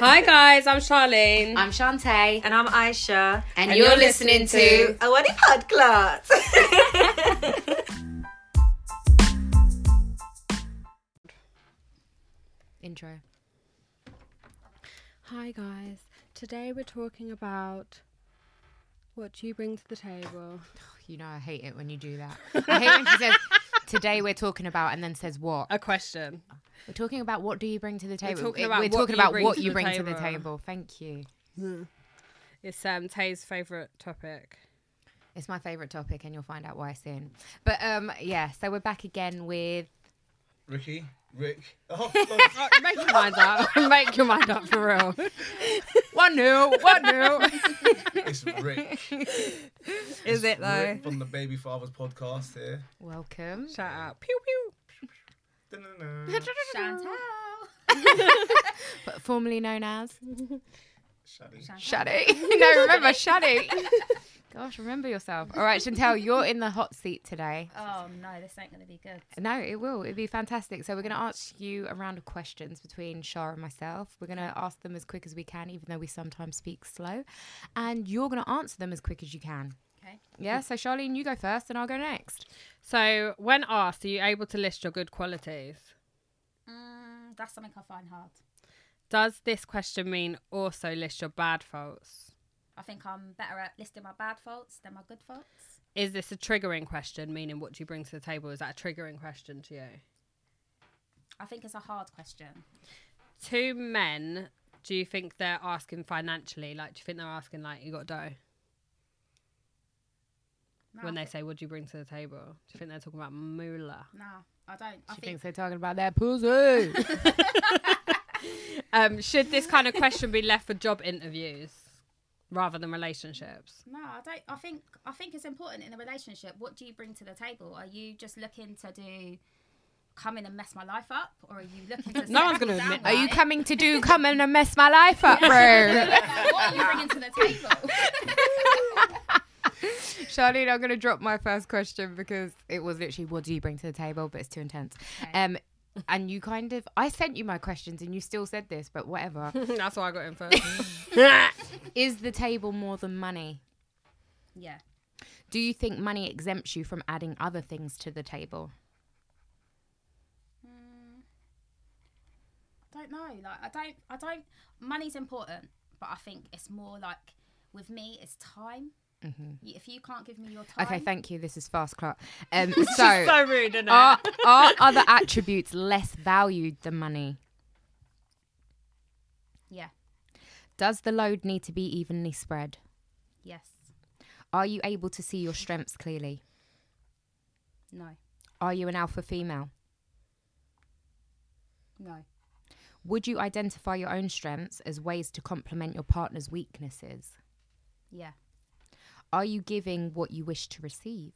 Hi guys, I'm Charlene. I'm Shantae. And I'm Aisha. And, and you're, you're, listening, listening to A Wedding Podcast. Intro. Hi guys. Today we're talking about what you bring to the table? You know I hate it when you do that. I hate when she says today we're talking about and then says what? A question. We're talking about what do you bring to the table. We're talking about, we're what, talking you about bring what to you the bring table. to the table. Thank you. It's um Tay's favourite topic. It's my favourite topic and you'll find out why soon. But um yeah, so we're back again with Ricky, Rick. Oh, Oh, make your mind up. make your mind up for real. one new, one new. it's Rick. Is it Rick though? from the Baby Fathers podcast here. Welcome. Shout out. Pew pew. Da-na-na. But formerly known as Shaddy. Shaddy. no, remember Shaddy. Gosh, remember yourself. All right, Chantel, you're in the hot seat today. Oh no, this ain't gonna be good. No, it will. It'll be fantastic. So we're going to ask you a round of questions between Shah and myself. We're going to ask them as quick as we can, even though we sometimes speak slow. And you're going to answer them as quick as you can. Okay. Yeah. So Charlene, you go first, and I'll go next. So when asked, are you able to list your good qualities? Mm, that's something I find hard. Does this question mean also list your bad faults? I think I'm better at listing my bad faults than my good faults. Is this a triggering question, meaning what do you bring to the table? Is that a triggering question to you? I think it's a hard question. Two men, do you think they're asking financially? Like, do you think they're asking, like, you got dough? No, when I they thi- say, what do you bring to the table? Do you think they're talking about moolah? no, I don't. I She think thinks they're talking about their pussy. Um, should this kind of question be left for job interviews rather than relationships? no, I don't. I think I think it's important in a relationship. What do you bring to the table? Are you just looking to do? Come in and mess my life up, or are you looking to? No one's gonna admit Are you coming to do come in and mess my life up, bro? what are you bringing to the table? Charlene, I'm going to drop my first question because it was literally, what do you bring to the table? But it's too intense. Okay. Um, and you kind of, I sent you my questions and you still said this, but whatever. That's why I got in first. Is the table more than money? yeah. Do you think money exempts you from adding other things to the table? I don't know. Like I don't. I don't. Money's important, but I think it's more like with me, it's time. Y- If you can't give me your time, Okay, thank you. This is fast clock. Um, so, so rude, isn't it? are, are other attributes less valued than money? yeah, Does the load need to be evenly spread? yes, Are you able to see your strengths clearly? no, Are you an alpha female? no, Would you identify your own strengths as ways to complement your partner's weaknesses? yeah. Are you giving what you wish to receive?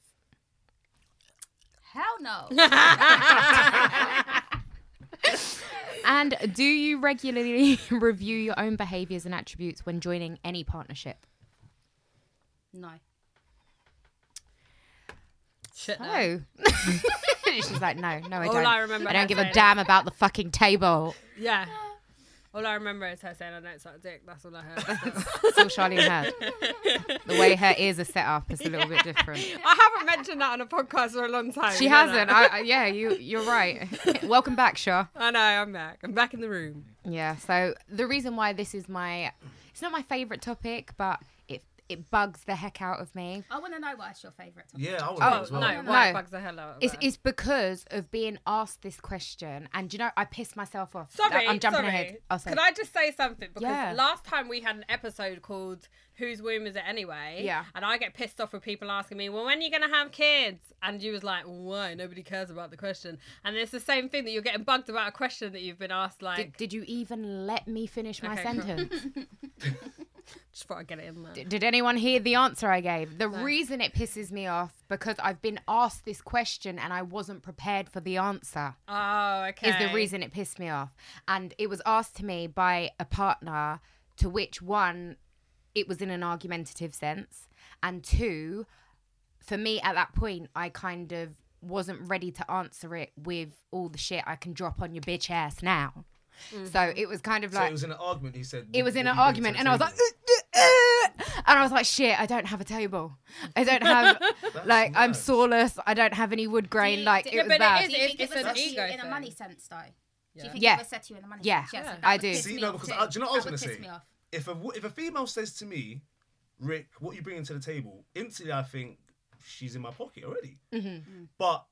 Hell no. And do you regularly review your own behaviors and attributes when joining any partnership? no. Shit, no. She's like, no, no, I All don't. I remember I don't give a damn about the fucking table. Yeah. All I remember is her saying I don't suck dick. That's all I heard. That's all Charlene heard. The way her ears are set up is a little bit different. I haven't mentioned that on a podcast for a long time. She hasn't. I, I- yeah, you, you're right. Welcome back, Shah. I know. I'm back. I'm back in the room. Yeah. So the reason why this is my, it's not my favorite topic, but it it bugs the heck out of me. I want to know what's your favourite. Topic. Yeah, I would Oh, know as well. no, no. why it bugs the hell out of It's, her. it's because of being asked this question, and you know, I pissed myself off. Sorry, I'm jumping sorry. ahead. I'll say. Could I just say something? Because Yeah. last time we had an episode called "Whose Womb Is It Anyway?" Yeah. and I get pissed off with people asking me, "Well, when are you gonna have kids?" And you was like, "Why? Nobody cares about the question." And it's the same thing that you're getting bugged about a question that you've been asked. Like, Did, did you even let me finish my Okay, cool. just thought I'd get it in there. D- Did anyone hear the answer I gave? The reason it pisses me off because I've been asked this question and I wasn't prepared for the answer. oh, okay. Is the reason it pissed me off. And it was asked to me by a partner to which one it was in an argumentative sense and two for me at that point I kind of wasn't ready to answer it with all the shit I can drop on your bitch ass now. So it was kind of So like it was in an argument. He said it was in an you bring to argument, and I was like, "Uh, uh, uh," and I was like, shit, I don't have a table. I don't have like I'm mad. sawless. I don't have any wood grain. you- like do- it Yeah, was but bad. is- Do you think it's it was an ego you in a money sense, though? Do you think Yeah. it was said to you in a money Yeah, sense? Yeah. so that I would do. See, no, because too. I- do you know what I was gonna say? if a if a female says to me, Rick, what are you bringing to the table? Instantly, I think she's in my pocket already. Mm-hmm. But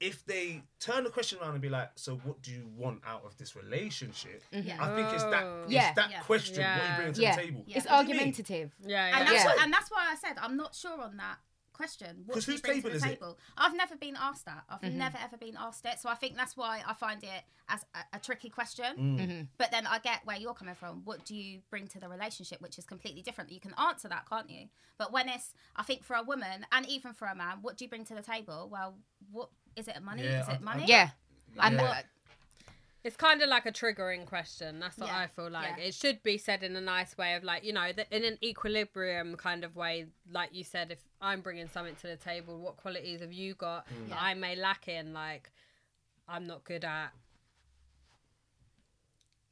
if they turn the question around and be like, "So, what do you want out of this relationship?" Yeah. I think it's that it's Yeah. that Yeah. question. What you bringing to Yeah. the table? Yeah. It's What do you mean? argumentative. Yeah, And that's, Yeah. what, and that's why I said I'm not sure on that question. What 'Cause do you whose bring table to is the it? table? I've never been asked that. I've Mm-hmm. never ever been asked it. So I think that's why I find it as a, a tricky question. Mm. Mm-hmm. But then I get where you're coming from. What do you bring to the relationship, which is completely different? You can answer that, can't you? But when it's, I think for a woman and even for a man, what do you bring to the table? Well, what is it? Money? Yeah, is I- it money? Yeah, and Yeah. It's kind of like a triggering question. That's what Yeah, I feel like. yeah. It should be said in a nice way of like, you know, the, in an equilibrium kind of way. Like you said, if I'm bringing something to the table, what qualities have you got Mm. that I may lack in? Like, I'm not good at.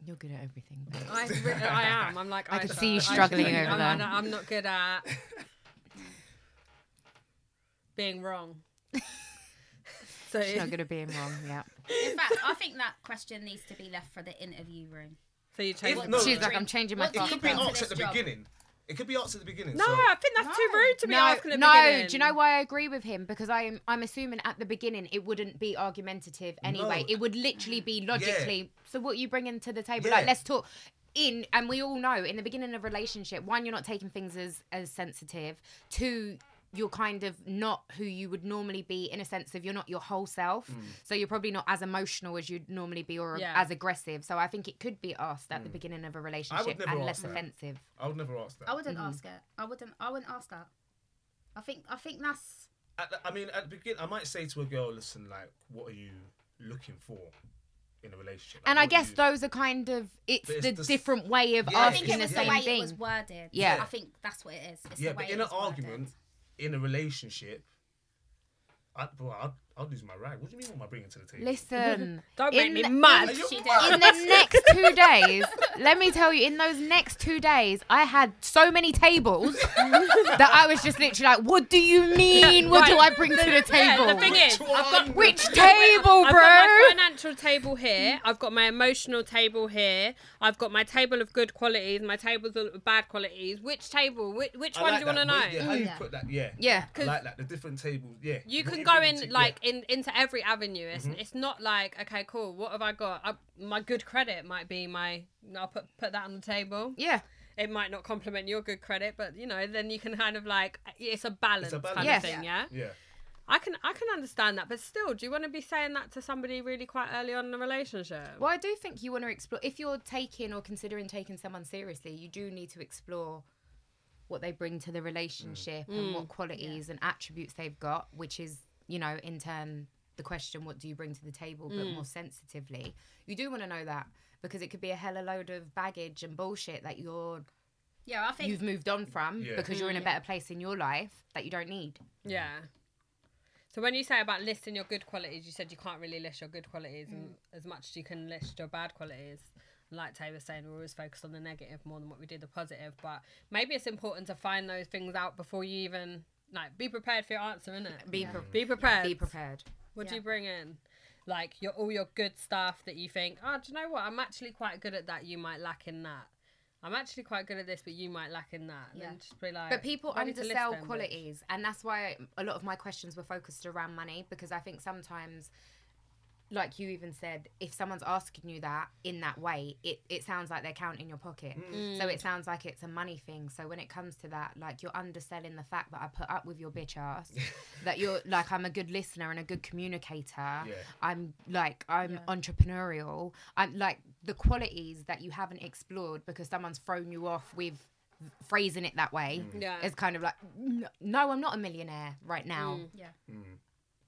you're good at everything. I, re- I am. I'm like I can see you I struggling over I'm, there. I'm not good at being wrong. so She's not going to be in wrong. Yeah, In fact, I think that question needs to be left for the interview room. so you change. If- it. no, she's like, I'm changing my What do It thought. could be bring to asked at the job? beginning. It could be asked at the beginning. No, so, I think that's too No. rude to be No, asking at the no. beginning. Do you know why I agree with him? Because I'm I'm assuming at the beginning it wouldn't be argumentative anyway. No. It would literally be logically. So what you bringing to the table? Yeah. Like let's talk. In and we all know in the beginning of a relationship, one you're not taking things as as sensitive. Two, you're kind of not who you would normally be in a sense of you're not your whole self. So you're probably not as emotional as you'd normally be or Yeah. as aggressive. So I think it could be asked at the beginning of a relationship and less that. offensive. I would never ask that. I wouldn't Mm-hmm. ask it. I wouldn't. I wouldn't ask that. I think. I think that's. At the, I mean, at the beginning, I might say to a girl, "Listen, like, what are you looking for in a relationship?" Like, And I guess you- those are kind of it's, But it's the the different way of Yeah, I I think asking it the was the, same way thing. it was worded. Yeah. I think that's what it is. It's yeah, the way but in an argument, worded. In a relationship, I, I'd, I'd lose my rag. What do you mean? What am I bringing to the table? Listen, Don't make me the- mad. Are you She did. mad? in the next two days, let me tell you, in those next two days, I had so many tables that I was just literally like, "What do you mean? What do. I bring to the Yeah, table? the thing is, Which I've got? Which table, bro? I've got my financial table here. I've got my emotional table here. I've got my table of good qualities, my tables of bad qualities. Which table? Which, which one like do you want to know? Yeah, how you Yeah. put that? Yeah, Yeah. I like that. The different tables. Yeah, You What can go in like yeah. In into every avenue. It's Mm-hmm. it's not like okay, cool. What have I got? I, my good credit might be my. I'll put put that on the table. Yeah, It might not complement your good credit, but you know, then you can kind of like it's a balance, balance. kind Yes. of thing. Yeah. Yeah, I can I can understand that, but still, do you want to be saying that to somebody really quite early on in the relationship? Well, I do think you want to explore. If you're taking or considering taking someone seriously, you do need to explore what they bring to the relationship and what qualities and attributes they've got, which is, you know, in turn the question, what do you bring to the table, but mm. more sensitively. You do want to know that because it could be a hella load of baggage and bullshit that you're Yeah, I think. you've moved on from Yeah. because you're in a mm. better place in your life that you don't need. Yeah. So when you say about listing your good qualities, you said you can't really list your good qualities and mm. as much as you can list your bad qualities. Like Tay was saying, we're always focused on the negative more than what we do the positive. But maybe it's important to find those things out before you even like be prepared for your answer, innit? Be pre- Be prepared. be prepared. What do Yeah. you bring in? Like your all your good stuff that you think, oh, do you know what? I'm actually quite good at that. You might lack in that. I'm actually quite good at this, but you might lack in that. And Yeah. then just be like, But people ready to list undersell them, bitch. qualities, and that's why a lot of my questions were focused around money because I think sometimes, like you even said, if someone's asking you that in that way, it, it sounds like they're counting your pocket. Mm. So it sounds like it's a money thing. So when it comes to that, like you're underselling the fact that I put up with your bitch ass, that you're like I'm a good listener and a good communicator. I'm like I'm Yeah. entrepreneurial. I'm like the qualities that you haven't explored because someone's thrown you off with phrasing it that way Yeah. it's kind of like no i'm not a millionaire right now Mm. Yeah.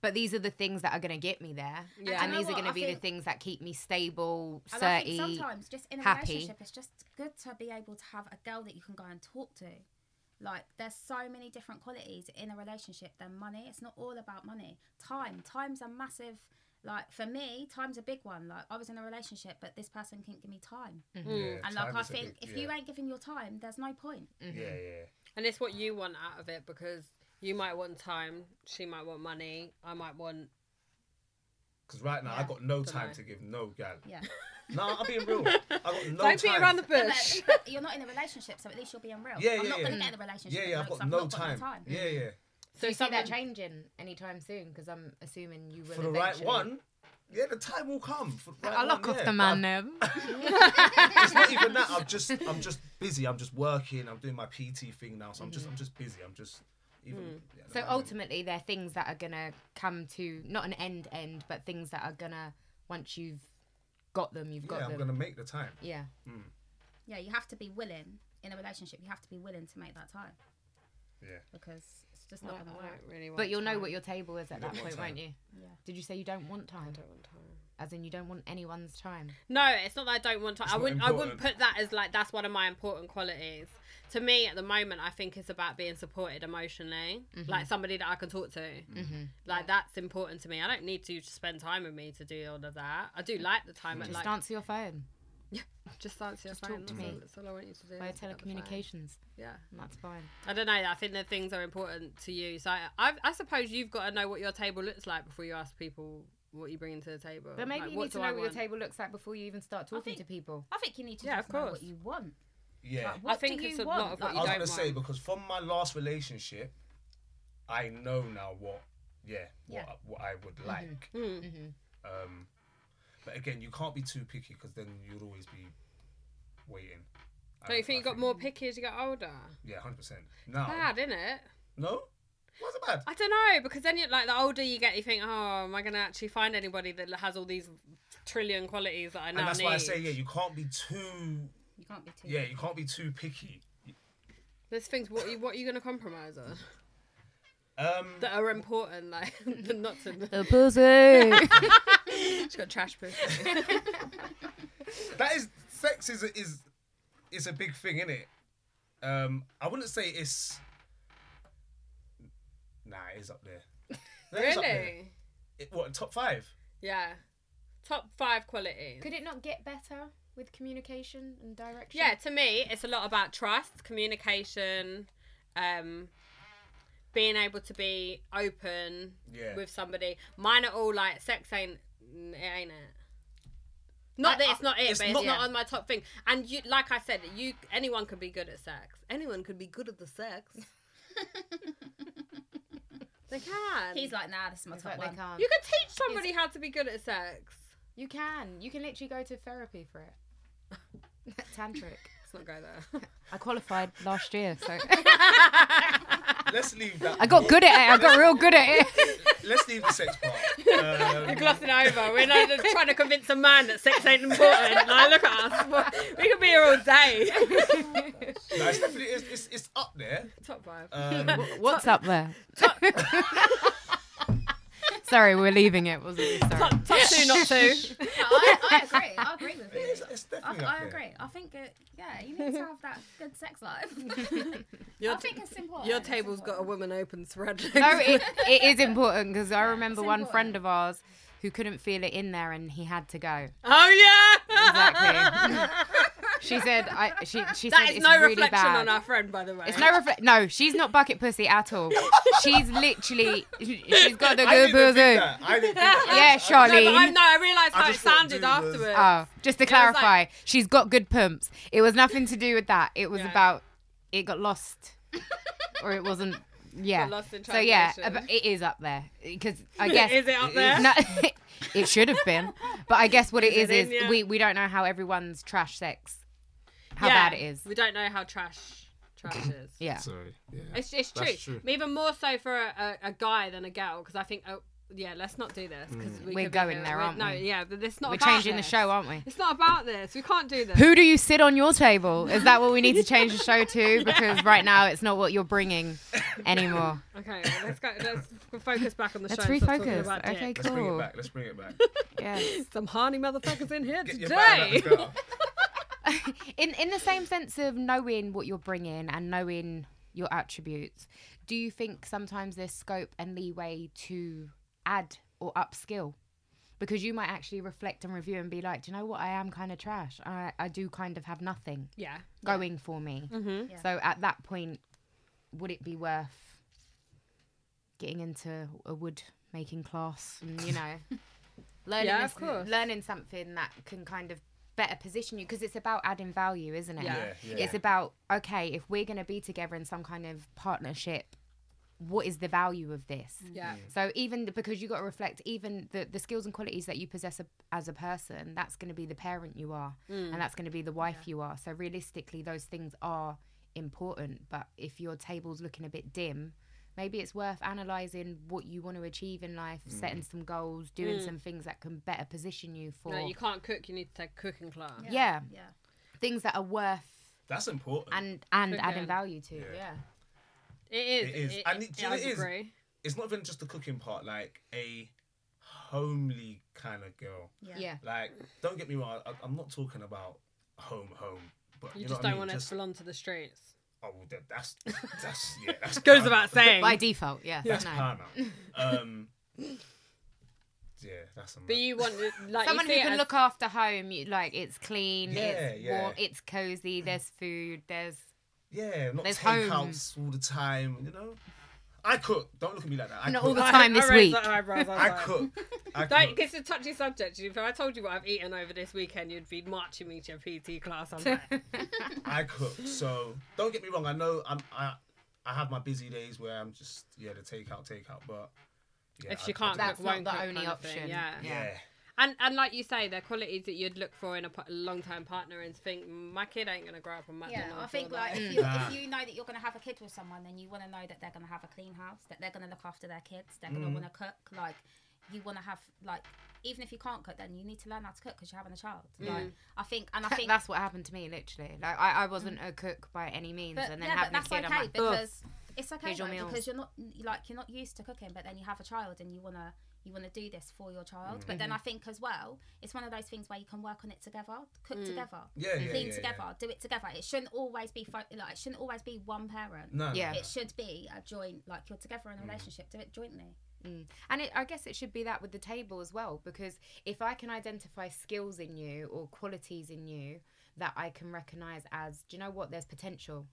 But these are the things that are going to get me there Yeah. and Do you these are going to I be the things that keep me stable And I think sturdy sometimes just in a happy. relationship, it's just good to be able to have a girl that you can go and talk to. Like, there's so many different qualities in a relationship than money. It's not all about money. Time. Time's a massive Like for me, time's a big one. Like I was in a relationship, but this person couldn't give me time, mm-hmm. Yeah, and like I think big- if yeah. you ain't giving your time, there's no point. Mm-hmm. yeah, yeah. And it's what you want out of it because you might want time, she might want money, I might want. Because right now I Yeah. got no Dunno. time to give no gal. Yeah. No, I'm being real. I got no Don't time. beat around the But, bush. but you're not in a relationship, so at least you're being real. Yeah, I'm yeah, not yeah. gonna get in a relationship. Yeah, with yeah. her I've 'cause got no time. time. Yeah, yeah. Do you see someone- that changing anytime soon? Because I'm assuming you will. For the right eventually. one, yeah, the time will come. For the right I'll lock one, off yeah. the man But then. It's not even that. I'm just, I'm just busy. I'm just working. I'm doing my PT thing now, so I'm just, I'm mm-hmm. just busy. I'm just even. Hmm. yeah, the So man- ultimately, they're things that are gonna come to not an end end, but things that are gonna once you've got them, you've got yeah, I'm gonna make the time. Yeah. Hmm. Yeah, you have to be willing in a relationship. You have to be willing to make that time Yeah. because it's just not gonna work. really want But you'll know what your table is at that want point, won't you? Yeah. Did you say you don't want time? I don't want time. As in, you don't want anyone's time. No, it's not that I don't want time. It's I wouldn't. I wouldn't put that as like that's one of my important qualities. To me, at the moment, I think it's about being supported emotionally, Mm-hmm. like somebody that I can talk to. Like that's important to me. I don't need to spend time with me to do all of that. I do like the time, but Just like answer your phone just answer your just phone. talk to that's, me. all, that's all I want you to do. via is pick up the phone. telecommunications. Yeah. And that's fine. I don't know. I think the things are important to you. So I, I, I suppose you've got to know what your table looks like before you ask people what you bring to the table. But maybe Like, you need to know I what your table looks like before you even start talking think- to people. I think you need to Yeah, just of know course. what you want. Yeah. Like, what think do it's you a want? lot of what Like, you I was gonna say because from my last relationship, I know now what, yeah, what Yeah. what I would like. Mm. Um, but again, you can't be too picky because then you'd always be waiting. Don't you think you got more picky as you get older? Yeah, hundred percent. Now, Bad, isn't it? no, what's it bad? I don't know because then you're like the older you get, you think, oh, am I gonna actually find anybody that has all these trillion qualities that I now and that's need? why I say, yeah, you can't be too, You can't be too. yeah, you can't be too picky. There's things. What you what are you gonna compromise on Um, that are important, like not to. The pussy. She's got trash pussy. that is sex is a, is is a big thing, is it? Um, I wouldn't say it's. Nah, it is up there. It is up there. really? It, what top five? Yeah. Top five qualities. Could it not get better with communication and direction? Yeah, to me, it's a lot about trust, communication, um, being able to be open Yeah. with somebody. Mine are all like sex ain't it ain't it. Not that it's uh, not it, it's but not- it's not on my top thing. And you, like I said, you anyone could be good at sex. Anyone could be good at the sex. they can. He's like, nah, this is my It's top like one. they can't. you can teach somebody how to be good at sex. You can. You can literally go to therapy for it. Tantric. Let's not go there. I qualified last year, so Let's leave that. I got good at it. I got real good at it. Let's leave the sex part. We're Um, glossing over. We're not just trying to convince a man that sex ain't important. Like, look at us. We could be here all day. no, it's definitely it's, it's, it's up there. Top five. Um, What's up there? Sorry, we're leaving it. Wasn't we? Sorry. top, top two, not two. I, I agree. I agree with you. it's I, definitely up I there. agree. I think, it, yeah, you need to have that good sex life. Your, I think it's important. your It's table's got a important. women open thread. No, it, it is important because I remember it's one important. friend of ours who couldn't feel it in there and he had to go. oh yeah. Exactly. She said, "I." She she That said is it's no really reflection bad. on our friend, by the way. It's no reflect. No, she's not bucket pussy at all. She's literally. She's got the good didn't pussy. think that. I didn't think that. Yeah, I- No, I, Charlene. no, I realised I how it just sounded dude was- afterwards. Oh, just to It was like- clarify, she's got good pumps. It was nothing to do with that. It was Yeah. about it got lost, or it wasn't. Yeah. Got lost in so yeah, translation. ab- it is up there because I guess is it up It there? is. no, it should have been. But I guess what it Is is it is in, yeah? we we don't know how everyone's trash sex, how Yeah, bad it is. We don't know how trash trash is. Yeah. Sorry. Yeah. It's, it's true. That's true. Even more so for a, a, a guy than a girl, because I think, oh, yeah, let's not do this. Cause mm. we We're could be going there, we're- aren't no, yeah, but it's not We're about changing the show, aren't we? It's not about this. We can't do this. Who do you sit on your table? Is that what we need to change the show to? Because right now it's not what you're bringing anymore. Okay, well, let's go. Let's focus back on the show. Let's show. and stop talking refocus. about Okay, dick. Let's bring it Cool. back. Let's bring it back. Yes. Some horny motherfuckers in here Get your bag out today. the gutter. in in the same sense of knowing what you're bringing and knowing your attributes, do you think sometimes there's scope and leeway to add or upskill? because you might actually reflect and review and be like, do you know what? I am kind of trash. I, I do kind of have nothing Yeah. going for me. Mm-hmm. Yeah. So at that point, would it be worth getting into a wood making class and you know learning Yeah, this- of course. learning something that can kind of better position you because it's about adding value, isn't it? Yeah. Yeah, yeah. It's about okay, if we're going to be together in some kind of partnership, what is the value of this? Yeah. So even the- because you got to reflect, even the, the skills and qualities that you possess a, as a person, that's going to be the parent you are, Mm. and that's going to be the wife you are. So realistically, those things are important. But if your table's looking a bit dim, maybe it's worth analysing what you want to achieve in life, setting some goals, doing some things that can better position you for Mm. No, you can't cook. You need to take cooking class. yeah. Yeah. things that are worth That's important. and and Cooking. adding value to. Yeah. Yeah. It is. It is. It, And it- do you know it is? agree. it's not even just the cooking part. Like a homely kind of girl. Yeah. Yeah. Like, don't get me wrong. I, I'm not talking about home, home. But You, you, know just what don't mean? want Just- to spill onto the streets. Oh, well, that, that's that's yeah. That's Goes without saying. By default, yeah. That's no. paramount. Um, yeah, that's a. But you want like Someone you who can as- look after home, you, like it's clean, Yeah, it's yeah. warm, it's cozy, there's food, there's yeah, not There's takeouts all the time. You know, I cook. Don't look at me like that. I Not cook. all the time I this raised week. the eyebrows, I I like- cook. I Don't, cook. it's a touchy subject. If I told you what I've eaten over this weekend, you'd be marching me to a PT class. I'm like, I cook. So don't get me wrong. I know I'm. I I have my busy days where I'm just yeah the takeout, takeout. But yeah, if I- she I can't do- That's cook, not won't the only kind of thing, option. Yeah. yeah. And and like you say, they're qualities that you'd look for in a, pa- long-time partner and think my kid ain't gonna grow up on McDonald's. Yeah, McDonald's. I think like like- if you if you know that you're gonna have a kid with someone, then you want to know that they're gonna have a clean house, that they're gonna look after their kids, they're Mm. gonna want to cook. Like you want to have like even if you can't cook, then you need to learn how to cook because you're having a child. Mm. Like I think, and I think that's what happened to me literally. Like I, I wasn't a cook by any means, But, and then yeah, having a that's kid, okay I'm like, "Ugh." because it's okay Here's your though, because you're not like you're not used to cooking, but then you have a child and you wanna you wanna do this for your child. But Mm-hmm. then I think as well, it's one of those things where you can work on it together, cook together, Yeah, yeah, clean yeah, together, yeah. do it together. It shouldn't always be fo- like it shouldn't always be one parent. No. Yeah. It should be a joint, like you're together Mm. in a relationship. Do it jointly. And it, I guess it should be that with the table as well, because if I can identify skills in you or qualities in you that I can recognize as, do you know what? There's potential.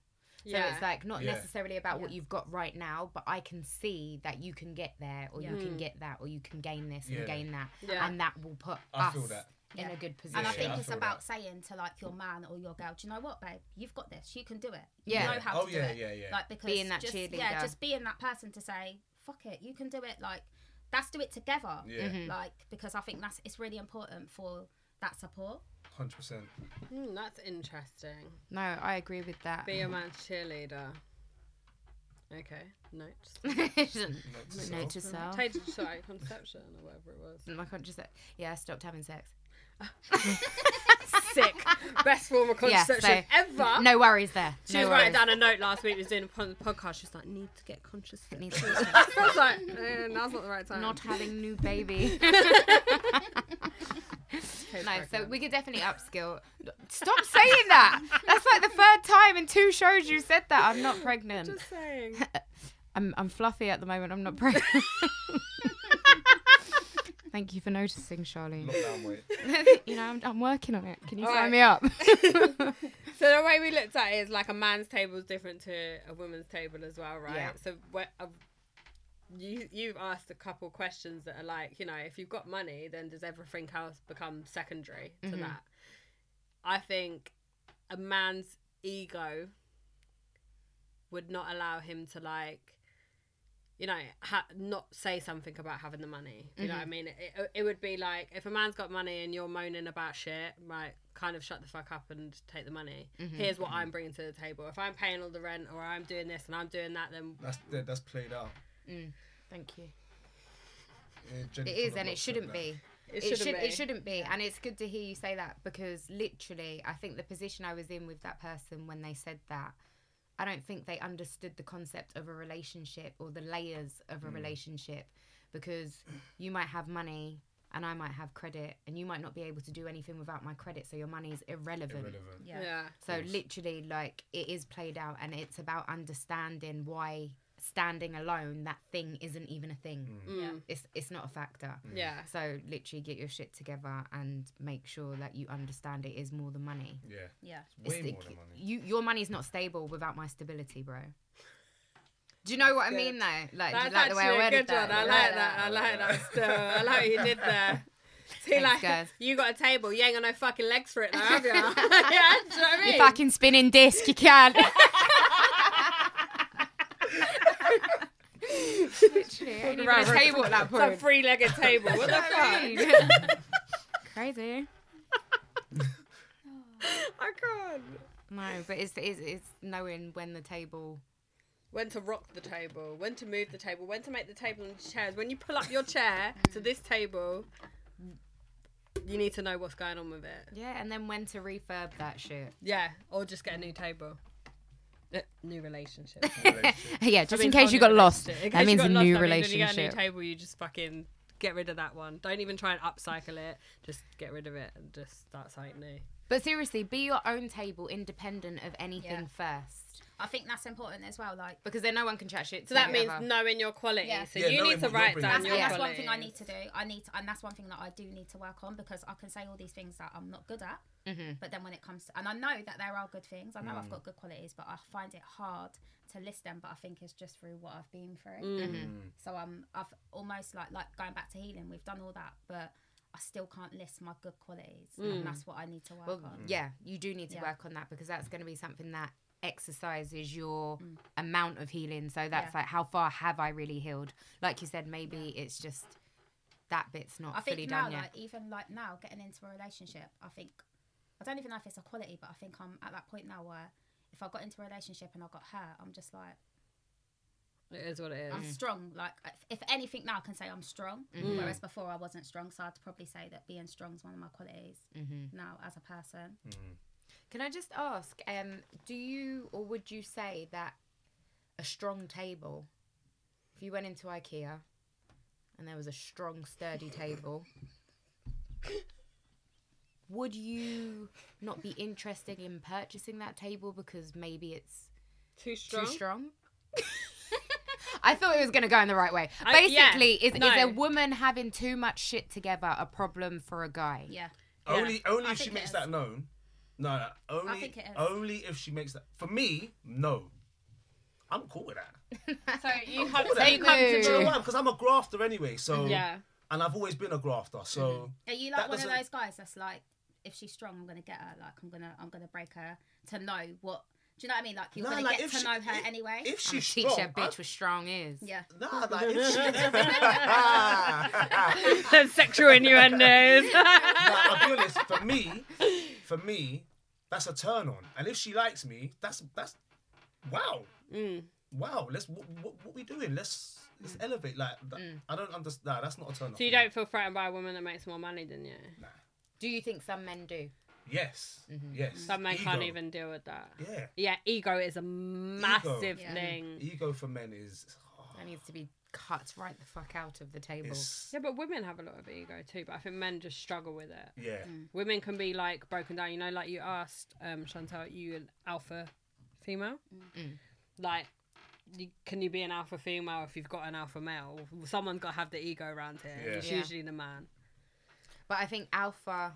So it's like not Yeah. necessarily about what you've got right now, but I can see that you can get there, or you can get that, or you can gain this Yeah. and gain that, Yeah. and that will put I us feel that. in a good position. And I think I it's feel about that. saying to like your man or your girl, do you know what, babe? You've got this. You can do it. Yeah. You know how Oh, to do yeah, it. yeah, yeah. Like because Being that just, cheerleader. Yeah, just being that person to say, fuck it, you can do it. Like let's do it together. Yeah. Mm-hmm. Like because I think that's it's really important for that support. Hundred percent. Mm, that's interesting. no, I agree with that. Be a man's cheerleader. Okay, notes. Note to self. Take sorry, conception or whatever it was. I can't just say, yeah, I stopped having sex. Sick. Best form of Yeah, contraception so- ever. No worries there. She no was worries. writing down a note last week. We was doing a podcast. She was like, "Need to get contraception." Needs to- I was like, eh, "Now's not the right time." not having new baby. Okay, no, so we could definitely upskill. Stop saying that. That's like the third time in two shows you said that. I'm not pregnant. Just saying. I'm I'm fluffy at the moment. I'm not pregnant. Thank you for noticing, Charlene. You know, I'm, I'm working on it. Can you All sign right. me up? So the way we looked at it is like a man's table is different to a woman's table as well, right? Yeah. So where, uh, you you've asked a couple questions that are like, you know, if you've got money, then does everything else become secondary to Mhm. that? I think a man's ego would not allow him to like you know, ha- not say something about having the money. You know what I mm-hmm. mean? It, it, it would be like if a man's got money and you're moaning about shit, right? Kind of shut the fuck up and take the money. Mm-hmm. Here's what mm-hmm. I'm bringing to the table. If I'm paying all the rent or I'm doing this and I'm doing that, then That's that's played out. Thank you. Yeah, It Jennifer is, and it shouldn't said be. it It, shouldn't should, be. it shouldn't be, and it's good to hear you say that because literally, I think the position I was in with that person when they said that, I don't think they understood the concept of a relationship or the layers of Mm. a relationship because you might have money and I might have credit, and you might not be able to do anything without my credit, so your money is irrelevant. Irrelevant. Yeah. yeah. So literally, like it is played out, and it's about understanding why standing alone, that thing isn't even a thing. Mm. Yeah. It's it's not a factor. Mm. Yeah. So literally get your shit together and make sure that you understand it is more than money. Yeah. Yeah. Way It's the- more than money. You your money's not stable without my stability, bro. Do you know what I good. mean though? Like, That's you like the way I actually a worded good one. I You like that. I like that still. I like what you did there. See, Thanks, like, guys. you got a table, you ain't got no fucking legs for it though, have you? yeah, do you know what I mean? You fucking spinning disc, you can. Literally, ain't even a table at that a three-legged table. What the fuck? Crazy. I can't. No, but it's, it's it's knowing when the table. When to rock the table, when to move the table, when to make the table into chairs. When you pull up your chair to this table, you need to know what's going on with it. Yeah, and then when to refurb that shit. Yeah, or just get a new table. Uh, new relationship. yeah, just I mean, in case you got lost. relationship. That means a new that means When you get a new relationship. table, you just fucking get rid of that one. Don't even try and upcycle it. Just get rid of it and just start something new. But seriously, be your own table, independent of anything first. I think that's important as well. Like, Because then no one can chat shit. So to that you means ever. knowing your quality. Yeah. So Yeah, you knowing need to what you're write bringing. down that's, your and that's qualities. one thing I need to do. I need to, and that's one thing that I do need to work on because I can say all these things that I'm not good at. Mhm. But then when it comes to, and I know that there are good things, I know Mm. I've got good qualities, but I find it hard to list them. But I think it's just through what I've been through. Mm. So um, I've almost like like going back to healing. We've done all that, but I still can't list my good qualities, Mm. and that's what I need to work Well, on. yeah, you do need to Yeah. work on that because that's going to be something that exercises your amount of healing. So that's Mm. Yeah. like, how far have I really healed? Like you said, maybe it's just that bit's not I fully think now, done yet. like even like now, getting into a relationship, I think I don't even know if it's a quality, but I think I'm at that point now where if I got into a relationship and I got hurt, I'm just like It is what it is. I'm strong. Like if, if anything now, I can say I'm strong. Mm-hmm. Whereas before I wasn't strong, so I'd probably say that being strong is one of my qualities Mm-hmm. now as a person. Can I just ask, um, do you or would you say that a strong table, if you went into IKEA and there was a strong, sturdy table, would you not be interested in purchasing that table because maybe it's Too strong. too strong? I thought it was going to go in the right way. I- Basically, is, is no. a woman having too much shit together a problem for a guy? Yeah. Only, only I if she makes is. that known. No, no, only, think it is. only if she makes that. For me, no. I'm cool with that. So you have cool with so you come to Do you know why? Because I'm a grafter anyway. So yeah. and I've always been a grafter. So mm-hmm. Are you like one of doesn't- those guys that's like, if she's strong, I'm gonna get her. Like I'm gonna, I'm gonna break her to know what. Do you know what I mean? Like you're Nah, gonna like, get if to she- know her if- anyway. if I'm she's gonna teach strong, that bitch I- what strong is. yeah. nah, like if she. Sexual innuendos. Nah, I'll be honest. For me, for me, that's a turn on. And if she likes me, that's that's wow, Mm. wow. Let's what, what, what we doing? Let's let's elevate. Like that, I don't understand. Nah, that's not a turn on. So you don't feel threatened by a woman that makes more money than you? Nah. Do you think some men do? Yes, mm-hmm. yes. Some men can't even deal with that. Yeah, Yeah, ego is a massive Yeah. thing. Mm-hmm. ego for men is. oh, That needs to be cut right the fuck out of the table. it's Yeah, but women have a lot of ego too. But I think men just struggle with it. yeah. Mm. Women can be like broken down. You know, like you asked um, Chantal, you an alpha female? Mm. Mm. Like, you, can you be an alpha female if you've got an alpha male? Someone's got to have the ego around here. Yeah. It's Yeah. usually the man. But I think alpha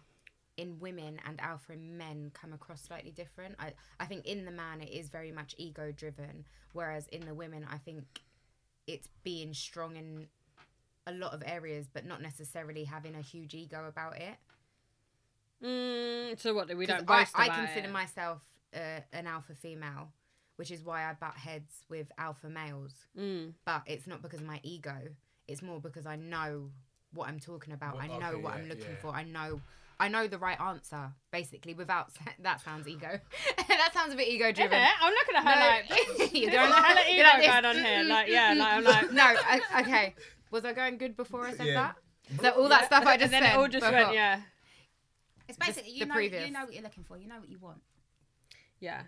in women and alpha in men come across slightly different. I, I think in the man it is very much ego driven, whereas in the women I think it's being strong in a lot of areas, but not necessarily having a huge ego about it. Mm, so what? We 'Cause don't I, I consider it. myself uh, an alpha female, which is why I butt heads with alpha males. Mm. But it's not because of my ego. It's more because I know what I'm talking about. What- I know okay, what yeah, I'm looking yeah. for. I know. I know the right answer, basically. Without that sounds ego. that sounds a bit ego driven. Yeah, I'm looking at her like you're There's going a hella you're ego like going on here. Like, yeah, like, I'm like- no. I, okay. Was I going good before I said Yeah. that? So all that stuff I just and then said. it all just before- went, yeah, It's basically you know previous. you know what you're looking for. You know what you want. yeah.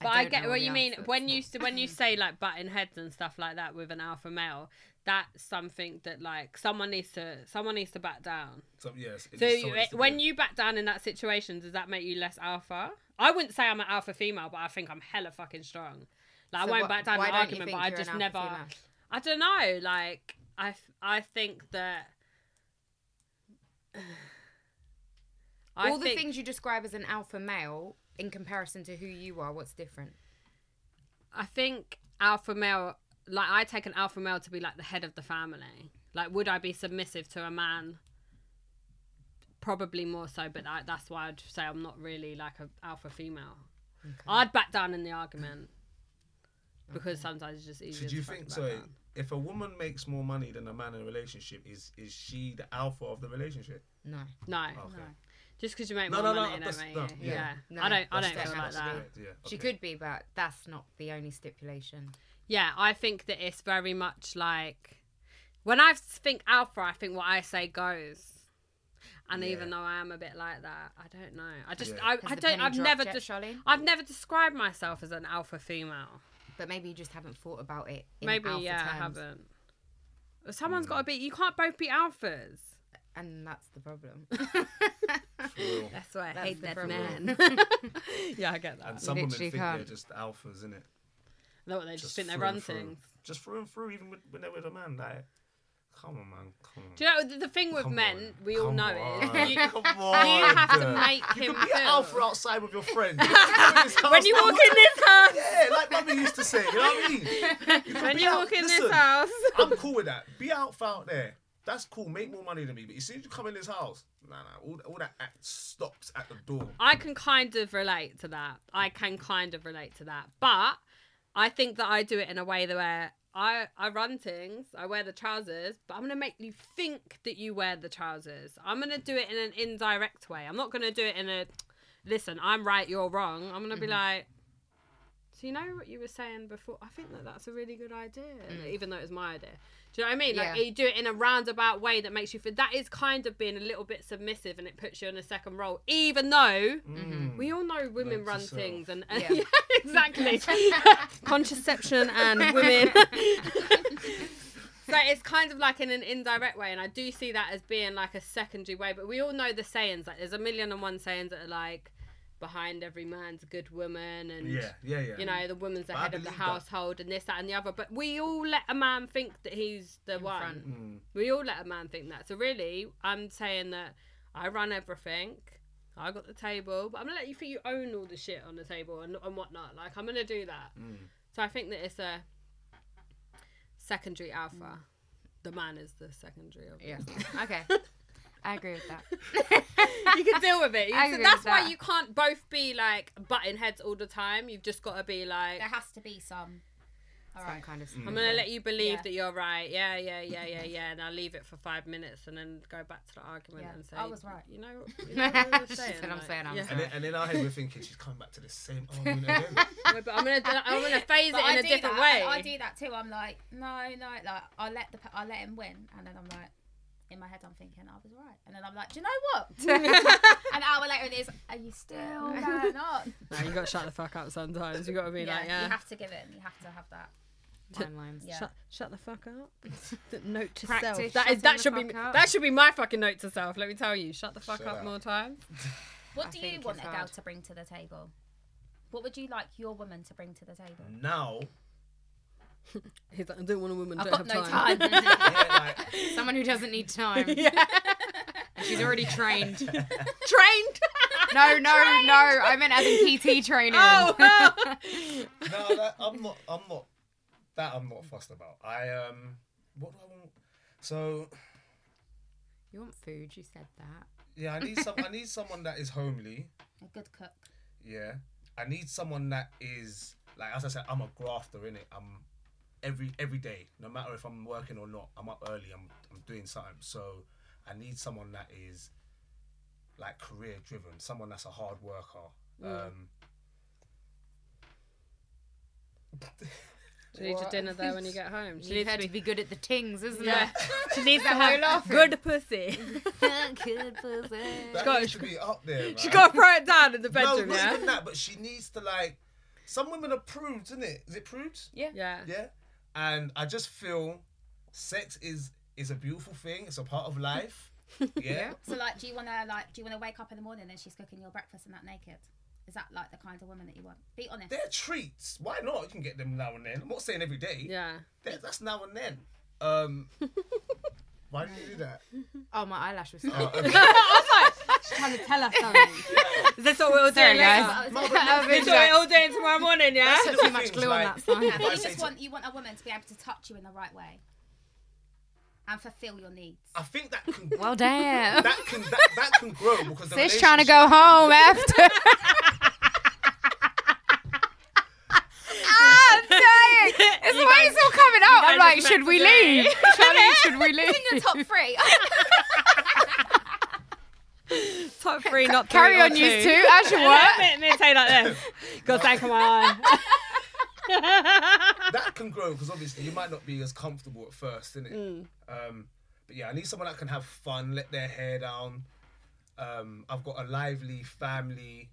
But I, don't get know what the you mean when you when you say like butting heads and stuff like that with an alpha male. That's something that like someone needs to someone needs to back down. So yes. So you, when you back down in that situation, does that make you less alpha? I wouldn't say I'm an alpha female, but I think I'm hella fucking strong. Like So I won't what- back down why an argument, but I just never. female? I don't know. Like I I think that. I All the things you describe as an alpha male in comparison to who you are, what's different? I think alpha male, like I take an alpha male to be like the head of the family. Like, would I be submissive to a man? Probably more so, but I, that's why I'd say I'm not really like an alpha female. I'd back down in the argument because sometimes it's just easier. Did you to fucking think so? down. If a woman makes more money than a man in a relationship, is is she the alpha of the relationship? No. No, Okay. just because you make No, more no, no, money, don't that's- make no, yeah. Yeah, No, I don't. I don't feel like that. correct, Yeah. She could be, but that's not the only stipulation. Yeah, I think that it's very much like when I think alpha, I think what I say goes. And Yeah. even though I am a bit like that, I don't know. I just, Yeah. I, I don't, I've never, yet, des- Charlene? I've never described myself as an alpha female. But maybe you just haven't thought about it. In Maybe, alpha yeah, I haven't. Someone's Mm. got to be. You can't both be alphas. And that's the problem. That's why I That's hate the that problem. man. yeah, I get that. And some women think can't. they're just alphas, isn't it? No, they just, think they run things. Just through and through, even with, when they're with a man. Like, come on, man, come on. Do you know the, thing with Come men? on, We all come know on, it. You, you have to make You him could be alpha outside with your friend. You know, in his house, when you walk in this house, Yeah, like mummy used to say. You know what I mean? You when you out- walk in listen, this house. I'm cool with that. Be alpha out there. That's cool. Make more money than me. But as soon as you come in this house, nah, nah, all, all that act stops at the door. I can kind of relate to that. I can kind of relate to that. But I think that I do it in a way that where I, I run things, I wear the trousers, but I'm going to make you think that you wear the trousers. I'm going to do it in an indirect way. I'm not going to do it in a, listen, I'm right, you're wrong. I'm going to be mm-hmm. like, so you know what you were saying before? I think that that's a really good idea, even though it was my idea. Do you know what I mean? Like Yeah. you do it in a roundabout way that makes you feel that is kind of being a little bit submissive, and it puts you in a second role, even though Mm. we all know women Note run yourself. things, and, and Yeah. yeah. exactly contraception and women. so it's kind of like in an indirect way, and I do see that as being like a secondary way. But we all know the sayings. Like there's a million and one sayings that are like, behind every man's a good woman, and Yeah, yeah, yeah. you know the woman's the But head of the believe that. household, and this, that, and the other. But we all let a man think that he's the one. front. Mm. We all let a man think that. So really, I'm saying that I run everything. I got the table, but I'm gonna let you think you own all the shit on the table and, and whatnot. Like I'm gonna do that. Mm. So I think that it's a secondary alpha. The man is the secondary. Yeah. Okay. I agree with that. you can deal with it. You- I so agree that's with why that. you can't both be like butting heads all the time. You've just got to be like, There has to be some. All Some right. kind of. Mm. I'm gonna let you believe Yeah. that you're right. Yeah, yeah, yeah, yeah, yeah. And I'll leave it for five minutes and then go back to the argument Yeah, and say, I was right. You know, you know what I was She saying, said, "I'm saying I'm yeah. And then, and in our head, we're thinking she's coming back to the same argument again. Yeah, but I'm gonna, I'm gonna phase But it in I a do different that, way. and I do that too. I'm like, no, no, like I let the I let him win, and then I'm like, in my head, I'm thinking I was right, and then I'm like, do you know what? An hour later, it is. Are you still going on? no, you got to shut the fuck up sometimes. You got to be yeah, like, yeah, you have to give it, and you have to have that. Timelines. Yeah. shut, shut the fuck up. Note to Practice self. That is that should be up. that should be my fucking note to self. Let me tell you, shut the fuck Shut up up. more times. What I do you want it's a girl to bring to the table? What would you like your woman to bring to the table? Now, He's like, I don't want a woman. I've don't got have no time. time. yeah, like, Someone who doesn't need time. yeah, she's already trained. trained. No, no, no. I meant as in PT training. Oh, well. no, that, I'm not. I'm not. That I'm not fussed about. I um. What do I want? So You want food? You said that. yeah, I need some. I need someone that is homely. A good cook. Yeah, I need someone that is like as I said. I'm a grafter in it. I'm every every day, no matter if I'm working or not. I'm up early. I'm I'm doing something. So I need someone that is like career driven. Someone that's a hard worker. Um, She needs your dinner there when you get home. She She needs her to to be. be good at the tings, isn't Yeah, it? she needs to that why you're have good pussy. good pussy. that got- needs to be up there. She got to throw it down in the bedroom. no, not yeah. even that. But she needs to like. Some women are prudes, isn't it? Is it prudes? Yeah. Yeah. Yeah. And I just feel sex is is a beautiful thing. It's a part of life. Yeah. Yeah. So like, do you wanna like, do you wanna wake up in the morning and she's cooking your breakfast and that naked? Is that like the kind of woman that you want? Be honest. They're treats. Why not? You can get them now and then. I'm not saying every day. Yeah. They're- That's now and then. Um, why did you do that? Oh, my eyelash was. Oh, okay. She's trying to tell us something. Is this what we're all doing? guys. No, but no, I've This is what we're all doing tomorrow morning, yeah? That's little too much things, glue on that sign. I if think I you just to- want you want a woman to be able to touch you in the right way and fulfill your needs. I think that can Well, damn. that can that, that can grow because the Sis trying to go home after. ah, I'm dying. It's You why it's all coming out. I'm like, should we leave? Charlie, should we leave? In the top three. Top three, not Carry three or on, you two. two. As you what? me, me say like this. Got something on my eye. that can grow because obviously you might not be as comfortable at first, innit? Mm. Um, but yeah, I need someone that can have fun, let their hair down. Um, I've got a lively family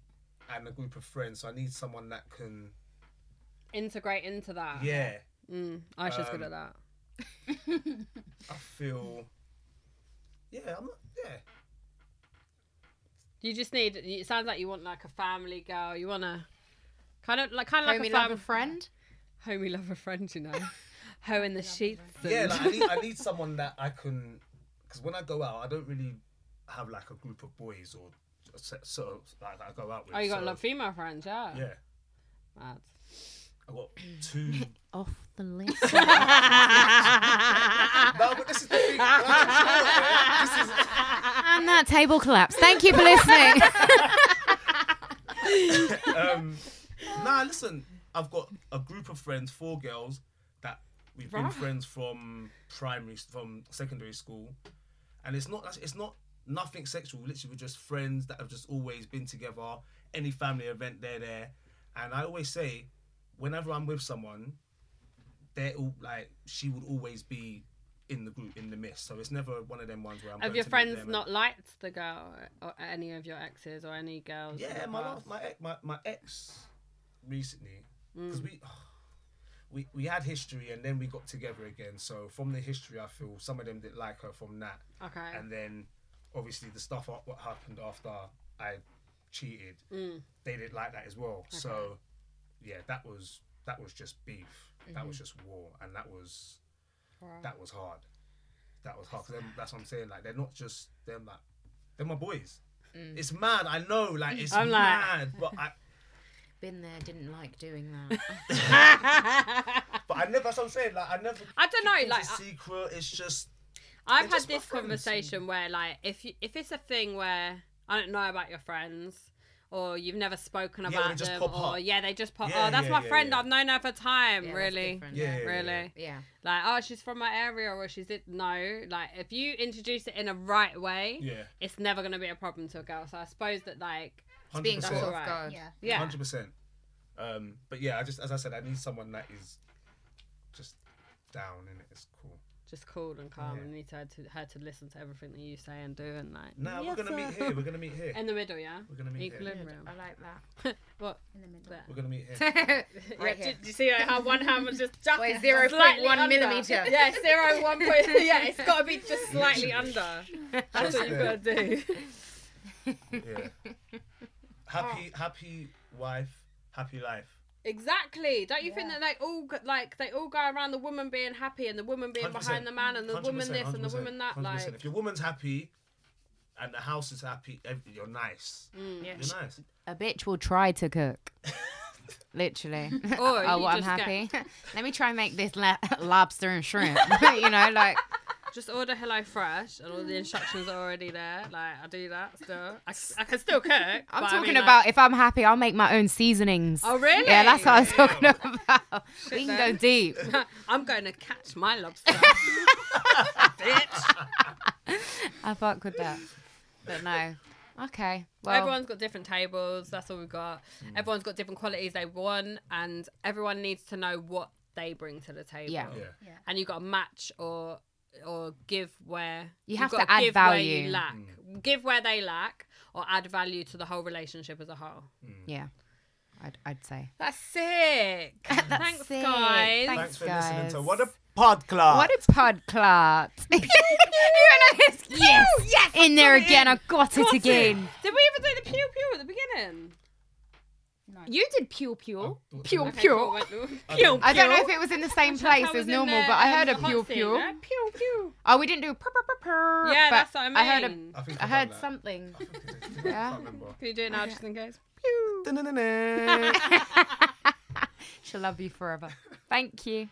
and a group of friends, so I need someone that can, Integrate into that. yeah. Mm, Aisha's good Um, at that. I feel, yeah, I'm not, yeah. You just need. It sounds like you want like a family girl. You want to kind of like kind of like Homie a love fam- a friend. Homie love a friend, you know. Hoe in the sheets. Yeah, like I need, I need someone that I can, because when I go out, I don't really have like a group of boys or so, so like that I go out with. oh, you got so, a lot of female friends, yeah. Yeah, Mad. I got two. Off the list. no, but this is the thing. like, yeah, this is and that table collapsed. Thank you for listening. um, nah, listen, I've got a group of friends, four girls that we've been friends from primary, from secondary school, and it's not, it's not nothing sexual. Literally, we're just friends that have just always been together. Any family event, they're there, and I always say, whenever I'm with someone, they're all like, she would always be in the group in the mist. So it's never one of them ones where I'm. Have going your friends them and- not liked the girl or any of your exes or any girls? Yeah, my last, my ex, my, my ex recently Mm. because we we we had history and then we got together again. So from the history, I feel some of them didn't like her from that, Okay. and then obviously the stuff what happened after I cheated, Mm. they didn't like that as well. So yeah, that was that was just beef. That was mm-hmm. just war, and that was Right. that was hard. That was hard. 'Cause them, that's what I'm saying. Like they're not just them. Like they're my boys. Mm. It's mad. I know. Like it's I'm like- mad, but I. Been there, didn't like doing that. But I never. That's what I'm saying. Like I never. I don't know, keep like, a I- secret. It's just. I've had just this friends. conversation where, like, if you, if it's a thing where I don't know about your friends, or you've never spoken Yeah, about they just them, pop or up. yeah, they just pop. Yeah, oh, that's yeah, my yeah, friend. yeah. I've known her for time. Yeah, really. Yeah, yeah, yeah, really. Yeah. Like, oh, she's from my area, or she's it. No, like, if you introduce it in a right way, Yeah. it's never gonna be a problem to a girl. So I suppose that, like, Hundred Being That's caught all off right. Yeah. yeah, Hundred percent. Um. But yeah, I just as I said, I need someone that is just down in it. It's cool. Just cool and calm, Yeah. and need her to her to listen to everything that you say and do, and like, No, yes, we're gonna meet here. We're gonna meet here. in the middle, yeah. We're gonna meet here. Equilibrium. I like that. What? In the middle. There. We're gonna meet here. Yeah, Right do, here. do you see how one hand was just just Wait, 0.1 under? millimeter. Yeah, zero one point. Yeah, it's got to be just slightly under. That's what you've got to do. Yeah. Happy, happy wife, happy life. Exactly. Don't you think that they all go- like they all go around the woman being happy and the woman being 100%. behind the man and the woman 100%, this and the woman that 100%. like. if your woman's happy and the house is happy, you're nice. Mm. Yeah. You're nice. A bitch will try to cook. Literally. Or oh, you I'm just get- happy. Let me try and make this la- lobster and shrimp. you know, like Just order Hello Fresh and all the instructions are already there. Like I do that still. I, c- I can still cook. I'm but I talking mean, like- about if I'm happy, I'll make my own seasonings. Oh really? Yeah, that's what I was talking about. we can then. go deep. I'm going to catch my lobster. Bitch. I fuck with that. But no. Okay. Well, Everyone's got different tables. That's all we've got. Mm. Everyone's got different qualities they want, and everyone needs to know what they bring to the table. Yeah. Yeah. And you've got to match or or give where You you've to add give Where value. you lack. Mm. Give where they lack, or add value to the whole relationship as a whole. Mm. yeah. I'd, I'd say. That's sick. Thanks, sick. guys. Thanks. Thanks for listening to What a Podcast. What a podclot. you yes, yes. In there got it again. I got it Got it. again. Did we even do the pew pew at the beginning? No. You did pew pew. Oh, what- Pew Okay, pew. cool, went- pew, I don't know if it was in the same place as normal, the, but I heard um, a hot pew seat, pew. yeah? Pew pew. Oh, we didn't do purr, purr, purr, purr, Yeah, but that's what I mean. I heard a, I think I I've heard something. I think. Yeah. I can't remember. Can you do it now just in case? She'll love you forever. Thank you.